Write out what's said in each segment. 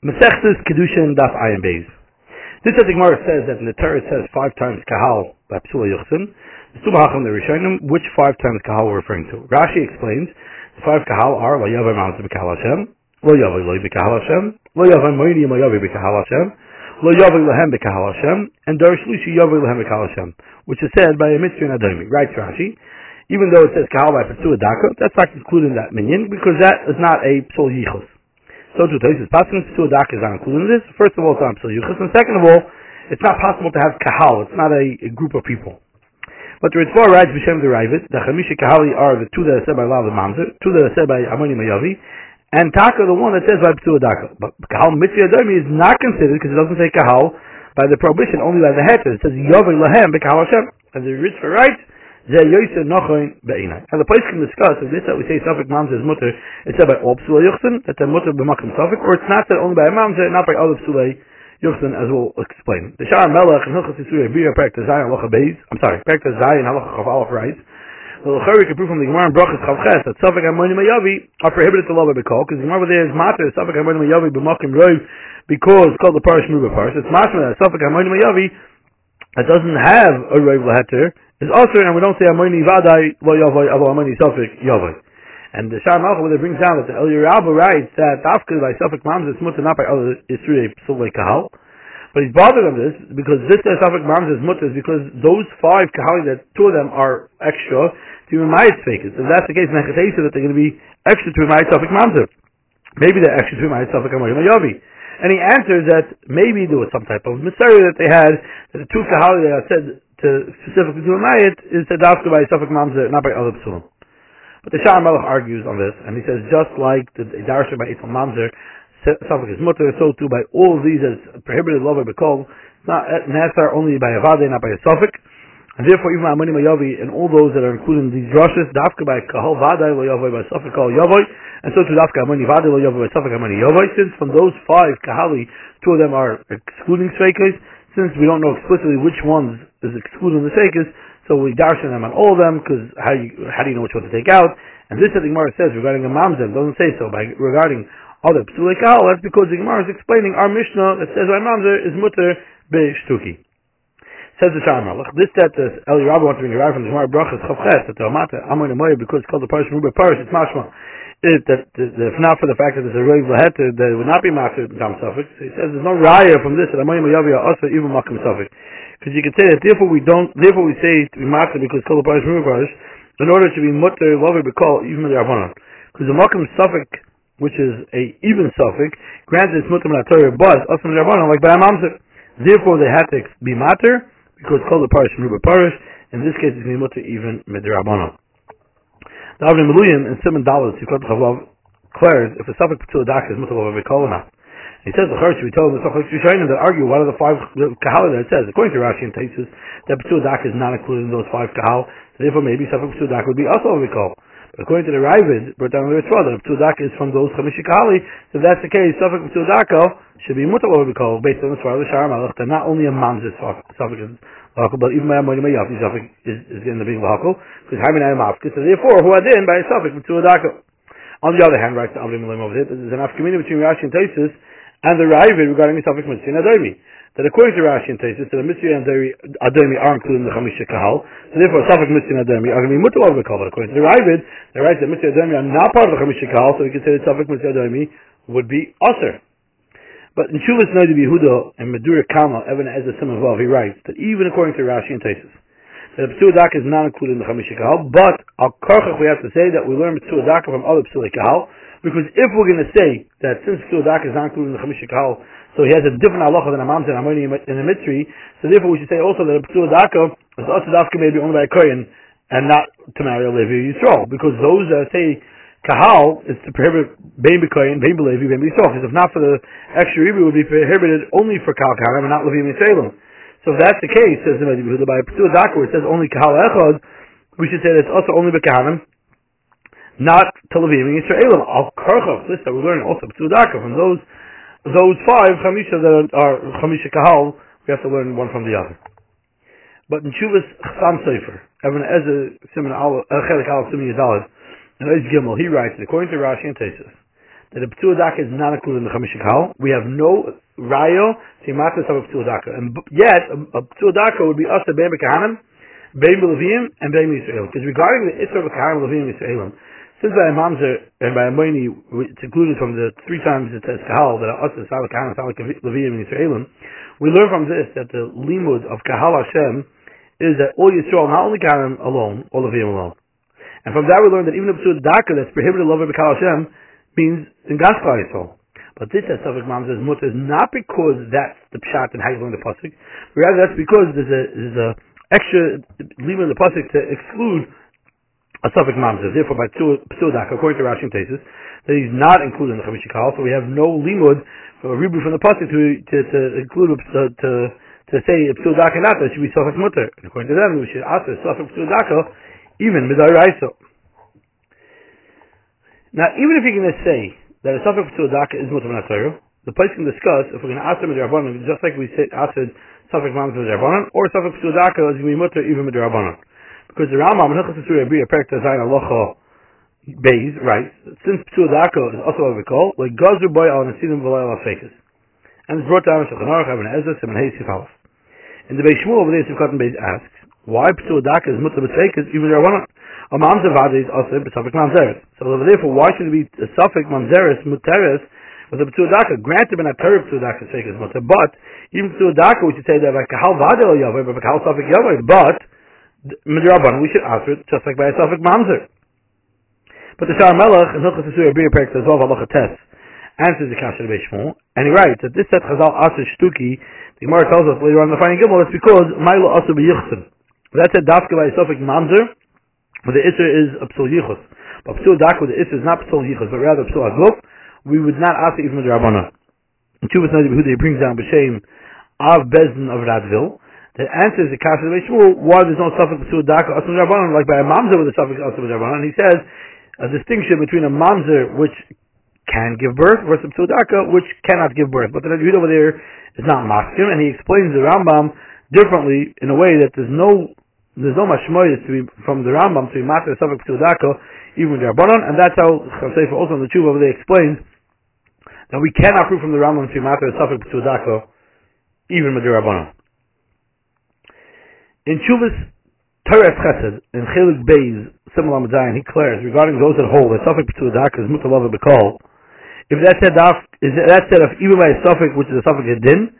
Masechtes Kiddushin Daf Ayin Beis. This I think Gemara says that in the Torah says five times Kahal by Psula Yuchsin. The Subahachim the Rishonim, which five times Kahal we're referring to. Rashi explains the five Kahal are Lo Yavai Mamza B'Kahal Hashem, Lo Yavai Lo B'Kahal Hashem, Lo Yavai Moini Mo Yavai B'Kahal Hashem, Lo Yavai Lehem B'Kahal Hashem, and Dar Shlishi Yavai Lehem B'Kahal Hashem, which is said by a mitzvah in Adomi. Right, Rashi. Even though it says Kahal by Psula Daka, that's not included in that minyan because that is not a Psul Yichus. So to Tosis, to a dak is not included in this. First of all, it's not Psil Yuchas, and second of all, it's not possible to have kahal. It's not a, a group of people. But the Ritva writes B'Shem the Ravid, the Chamisha Kahali are the two that are said by Lav the Mamzer, two that are said by Amoni Mayavi, and Taka the one that says by P'tu Daka. But Kahal Mitzvah Adomi is not considered because it doesn't say Kahal by the prohibition, only by the heter. It says Yavi Lahem B'Kahal Hashem. And the Ritva writes, Zeh Yoyse Nochoin Be'inai. And the place can discuss if this that we say Suffolk Mamzer is mutter, it's said by all P'sulei Yuchsin, that they're mutter b'makim Suffolk, or it's not said only by a Mamzer, not by other P'sulei Yuchsin, as we'll explain. The Shah Melech and Hilchas Yisuri Bira Perek Zayin Halacha Beis, I'm sorry, Perek Zayin Halacha Chav Aleph writes, the Lachari can prove from the Gemara in Brachas Chav Ches that Suffolk Amoni Mayavi are prohibited to love Bekol, because the Gemara there is matter Suffolk Amoni Mayavi b'makim Rov, because called the Parish Muba Parish. It's matter that Suffolk Amoni Mayavi that doesn't have a Rov Laheter, is also, and we don't say Amoni Vadai Lo Yavai Avo Amoni Suffolk Yavai. And the Shah where it brings down that the El Yerabba writes that Afka by Suffolk Mams is mutter not by other Isrei Psulei Kahal. But he's bothered on this because this Suffolk Mams is mutter is because those five Kahali, that two of them are extra to Umayat fakers. If that's the case, Nechatesa, that they're going to be extra to Umayat Suffolk Mams. Maybe they're extra to Umayat Suffolk Amoni Yavi. And he answers that maybe there was some type of mystery that they had, that the two Kahali that said to specifically to a mayit is said after by Suffolk Mamzer, not by other psulim. But the Shah Melech argues on this, and he says just like the Darsha by Eitzal Mamzer, Suffolk is mutter, so too by all these as prohibited lover bekol, it's not eh, necessary only by a vade, not by a Suffolk. And therefore, even Amani Mayavi and all those that are included in these drushes, Dafka by Kahal Vadai lo Yavoy by Suffolk Kal Yavoy, and so to Dafka Amani Vadai lo Yavoy by Suffolk Amani Yavoy, since from those five Kahali, two of them are excluding Sveikas, since we don't know explicitly which ones is excluding the Sveikas, so we darshan them on all of them, because how, you, how do you know which one to take out? And this that the Gemara says regarding a Mamzer, doesn't say so, by regarding other Psulei Kahal, that's because the Gemara is explaining our Mishnah that says by Mamzer is Mutter Be'shtuki. Says the Shah Malach, this that uh, Eli Rabbi wants to bring arrive from the Gemara Brachas Chavches, that the Amata Amoy Nemoy, because it's called the Parish Ruba Parish, it's mashma. It, that, if not for the fact that there's a Reiv Laheter, that it would not be Master Tam Suffolk. So he says there's no raya from this that Amoy Mayavi also even Makim Suffolk. Because you can say that therefore we don't, therefore we say to be Master because it's called the Parish Ruba Parish, in order to be Mutter, Lovi Bekal, even the Rabbanon. Because the Makim Suffolk, which is a even Suffolk, granted it's Mutter Menatoria, but also the Rabbanon, like by a Mamzer. Therefore they have to be Matter, because called the parish Ruba parish. In this case, it's mutter even midrabanon. The Avnei Miluyim in Simon Dalit, Yukot Chavav, declares if a to a dak is mutter over Bekolana. He says the we told the Sochak Rishonim that argue one of the five kahal that it says, according to Rashi and Taisus, that P'tu Dak is not included in those five kahal, therefore maybe Suffolk P'tu Dak would be also over Bekol. According to the Ravid, brought down the Ritva, P'tu Dak is from those Chamishi Kahali, so if that's the case, Suffolk Dako should be mutter over based on the Svar of the Shar Malach, that not only a Mamzis Suffolk is Lahakol, but even by Amonim Yafi, Suffolk is, is getting the big Lahakol, because Hamin Ayam Afka, so therefore, who are in by a Suffolk P'tu Dako. On the other hand, writes the Avnei Miluyim over there, there's an afkamina between Rashi and Taisus, and the Ravid regarding the Suffolk Mitzvah and Adomi. That according to Rashi and Taisus, that the Mitzvah and Adomi are included in the Chamisha Kahal, so therefore Suffolk Mitzvah and Adomi are going to be mutter over Kahal. But according to the Ravid, they write that Mitzvah and Adomi are not part of the Chamisha Kahal, so we can say that Suffolk Mitzvah and Adomi would be Aser. But in Shuvas Noid Yehuda and Medura Kama, Even Ezer Simavav, he writes that even according to Rashi and Taisus, that the P'tur Daka is not included in the Chamisha Kahal, but al Karchach we have to say that we learn P'tur Daka from other P'sulei Kahal, because if we're going to say that since P'tur Daka is not included in the Chamisha Kahal, so he has a different halacha than a mamzer and amoni in a mitzri. So therefore, we should say also that a p'tur daka is also dafka maybe only by a kohen and not to marry a levi yisrael, because those that say kahal is to prohibit bein b'kohen, bein b'levi, bein b'yisrael. Because if not for the extra ribu, it would be prohibited only for kahal and not levi yisraelim. So if that's the case, says the Yehuda, by a p'tur daka where it says only kahal echad, we should say that it's also only b'kahanim, not to levi yisraelim. Al karchach, this that we're learning also p'tur daka from those those five chamisha that are chamisha kahal, we have to learn one from the other. But in Shuvas Chasam Sofer, Even Ezer Simon Al uh, Chelik Al Simon Yadalad, and Ez Gimel, he writes, according to Rashi and Tesis, that a P'tul Daka is not included in the Chamisha Kahal. We have no Rayo to Yimata of a P'tul Daka. And yet, a, a P'tul Daka would be us, the Bein Bekahanim, Bein Belavim, and Bein Yisrael. Because regarding the Isra Bekahanim, Levim, Yisraelim, since by Mamzer and by Amoini, it's included from the three times it says Kahal, that us, Salik Kahal, Salik Levim, and Yisraelim, we learn from this that the limud of Kahal Hashem is that all Yisrael, not only Kahal alone, all Levim alone. And from that we learn that even the Psud Daka that's prohibited love of Kahal Hashem means in Gaskal Yisrael. But this as Safik Mamzer is mutter is not because that's the pshat and how you learn the pasuk. Rather, that's because there's a there's a extra limud in the pasuk to exclude a suffix mamzer. Therefore, by psudak, according to Rashi and Tesis, that he's not included in the Chamishi so we have no limud, a ribu from the pasuk to, to, to include, to, to, to say psudak and that should be suffix mutter. And according to them, we should ask suffix psudaka, even midar raiso. Now, even if you're going to say that a suffix psudaka is mutter v'natayru, the place can discuss if we're going to ask them midrabanan, just like we said, asked suffix mamzer midrabanan, or suffix psudaka is going to be mutter even midrabanan. Because the Rambam, Hilchas Surah Abriya, Perek Tazayin Alocha Beis, right, since P'tul Dako is also we call, like Gazru Boy Al Nesidim V'lay Al Fekis. And it's brought down in Shulchan Aruch, Ibn Ezra, Simon Hay, Sif In the Beis Shmuel, over there, and Beis asks, why P'tul Dako is Mutter B'Fekis, even there one a Mamzer Vada is also B'Safik Mamzeres. So therefore, why should it be a Safik Mamzeres, Muteres, with a P'tul Daka? Granted, when a Torah P'tul Daka is but even P'tul Daka, we should say that like Kahal Vada El Yavai, but Kahal Safik Yavai, but midrabanan, we should answer it just like by a suffix mamzer. But the Shar Melech in Hilchas Yisur Abir Perek says, well, Halacha Tes, answers the Kasher Shmuel, and he writes that this set Chazal Aser Shtuki, the Gemara tells us later on in the Finding Gimel, it's because Mailo Aser B'Yichsen. That said, Dafka by a suffix mamzer, but the Isser is a Psul Yichus. But Psul Dak the Isser is not Psul Yichus, but rather Psul Aguf, we would not ask even midrabanan. And Chuvas Nadi Behuda, he brings down B'Shem Av Bezdin of Radville, that answers the kasha of Shmuel why there's no suffix to a daka rabbanon like by a mamzer with a suffix asum rabbanon. He says a distinction between a mamzer which can give birth versus a daka which cannot give birth. But the Rebbe over there is not maskim, and he explains the Rambam differently in a way that there's no there's no mashmoyis to be from the Rambam to be master suffix to a daka even the rabbanon, and that's how Chasefer also in the over there explains that we cannot prove from the Rambam to be master suffix to daka even with the. In Chuvas Teres Chesed, in Chelik Beis, similar Madayan, he declares regarding those that hold that Suffolk to the Daka is Mutalava if that said off, is that said of even by a Suffolk, which is a Suffolk Din,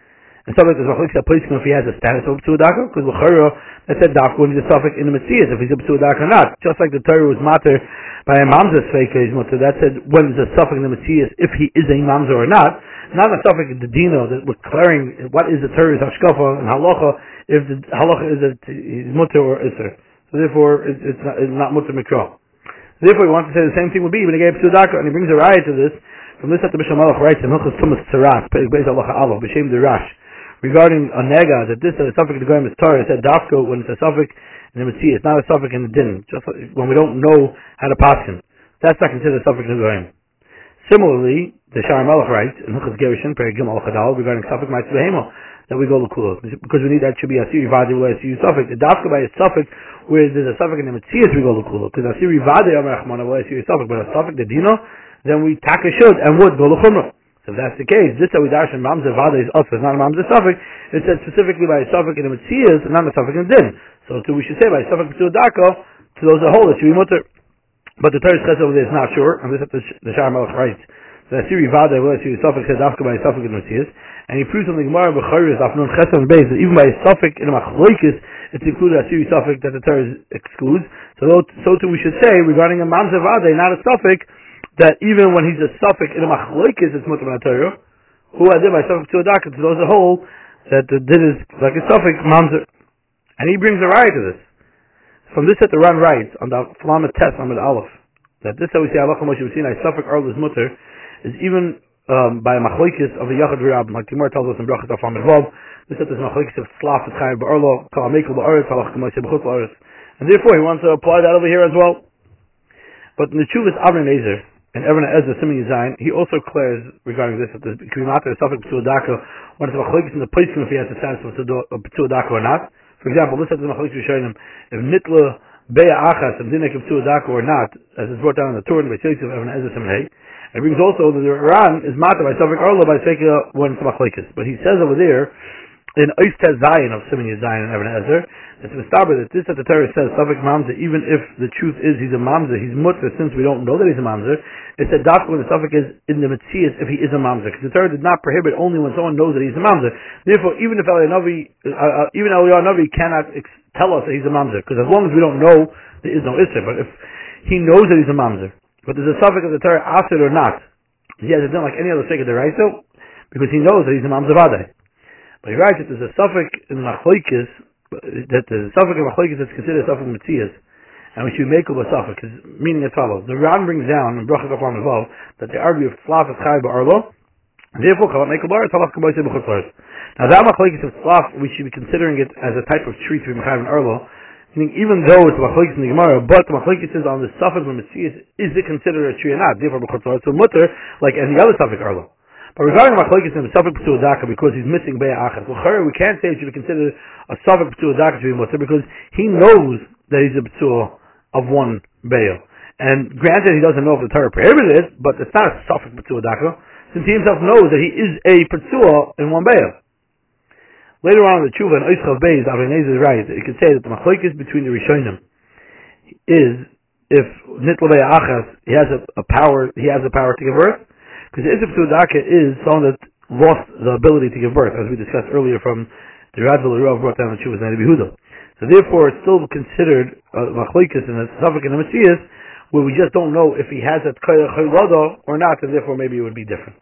and Suffolk is Machlik that place if he has a status of to Daka, because L'chara, that said Daka when he's a Suffolk in the Messias, if he's a to Daka or not. Just like the Torah was matter by a Mamza is Mutter, that said when there's a Suffolk in the Messias, if he is a Mamza or not, not a Suffolk in the Dino, that we're declaring what is the Torah's Hashkafa and Halacha, if the halacha is that he's mutter or iser. So therefore, it's, it's not, it's not mutter mikra. Therefore, he wants to say the same thing would be when he gave to and he brings a riot to this. From this, that the Mishnah Malach writes in Hilchas Tumas Tzaras, Beis Halacha Alav, B'Shem Dirash, regarding a nega that this is a suffix the Goyim is Torah. It said dafko when it's a suffix in the Mitzvah. It's not a suffix in the din. Just when we don't know how to pass him, that's not considered a suffix the Goyim. Similarly, the Shar Malach writes in Hilchas Gerushin, Perigim Al Chadal, regarding suffix Ma'atzvah Behemo that we go Lakula. Because we need that should be Asiri Vadi where Asiri Suffolk. The Dafka by a Suffolk where there's a Suffolk in the Metzias we go Lakula. Because Asiri Vadi Amar Achmana where Asiri Suffolk. But a Suffolk the Dino, then we taka should and would go Lakumra. So if that's the case, this that we dash in Mamza Vada is also not a Mamza Suffolk. It said specifically by a Suffolk in Metzias and not a Suffolk in Din. So too we should say by a Suffolk to a Dako, to those that hold it should be mutter. But the Torah says over there is not sure, and this is the, the Shar Melech writes. The Asiri Vada will Asiri Suffolk said Dafka by a Suffolk in Metzias and he proves on the Gemara B'Charis Afnon Chesam Beis that even by a suffix in a Machloikis it's included a series suffix that the Torah excludes. So so too we should say regarding a Mamzer Vade, not a suffix, that even when he's a suffix in a Machloikis it's Mutter Torah. Who I did by suffix to a docket to those a whole that the is like a suffix Mamzer. And he brings a riot to this. From this that the run writes on the Flamet test the Aleph that this that we say Allah Moshe B'Sinai suffix Earl is Mutter is even um, by machlokes of the Yachad Rab, like Gemara tells us in Brachas Afam Mervav, this is a machlokes of Slaf et Chaim Ba'arlo, Kal Amekel Ba'aretz, Halach K'may Sebechut Ba'aretz. And therefore he wants to apply that over here as well. But in the Chuvas Avram Ezer, and Even Ezer Simeon Zayin, he also declares regarding this that the Krimata is suffix to a Daka, when it's machlokes in the place if he has the status of to a Daka or not. For example, this is the machlokes Rishonim, if Nitla Beya Achas and Dinek of to a Daka or not, as is brought down in the Torah, the Beis Yosef, Even Ezer Simeon It brings also that the Iran is mata by Safik Arlo by Seika when it's machlekes. But he says over there in Oistez Zion of Simon Zion and Evan Ezer, it's mistaber that this that the Torah says Safik Mamzer, even if the truth is he's a Mamzer, he's mutter since we don't know that he's a Mamzer. It's a dafka when the Safik is in the Metzias if he is a Mamzer. Because the Torah did not prohibit only when someone knows that he's a Mamzer. Therefore, even if Eliyahu uh, uh, even Eliyahu cannot ex- tell us that he's a Mamzer, because as long as we don't know, there is no Isser. But if he knows that he's a Mamzer, but there's a Safik of the Torah, asked or not, he has it done like any other Sheikh of the Raiso, because he knows that he's a Mamzer Vadai. But he writes that there's a Safik in Machlokes, that the suffix of machlekes is considered a suffix of mitzias, and we should make of a suffix, meaning as follows. The Ran brings down in Bracha Kafam above that they argue if slaf is chai ba'arlo, and therefore a bar, talaf kaboy se b'chutzlaris. Now that machlekes of slaf, we should be considering it as a type of tree to be mechayiv in arlo, meaning even though it's machlekes in the Gemara, but the is on the suffix of mitzias, is it considered a tree or not? Therefore b'chutzlaris, so mutter, like any other suffix arlo. But regarding Machlekes and the P'tu Daka, because he's missing Be'ah Achas, we can't say it should be considered a P'tu Daka to be Mutter, because he knows that he's a P'tu of one Be'ah. And granted, he doesn't know if the Torah prohibited it, but it's not a P'tu Daka, since he himself knows that he is a P'tu in one Be'ah. Later on in the Tshuva, in Oischav Beis, Avinez is right, you could say that the Machlekes between the Rishonim is, if Nitla Be'ah Achas, he has a, a power, he has the power to give birth, because the Isip Sudaka is someone that lost the ability to give birth, as we discussed earlier from the Radvil Rav brought down that the Chuvas Nadi Behuda. So therefore, it's still considered uh, machlekes and a suffix in the Messias, where we just don't know if he has that or not, and therefore maybe it would be different.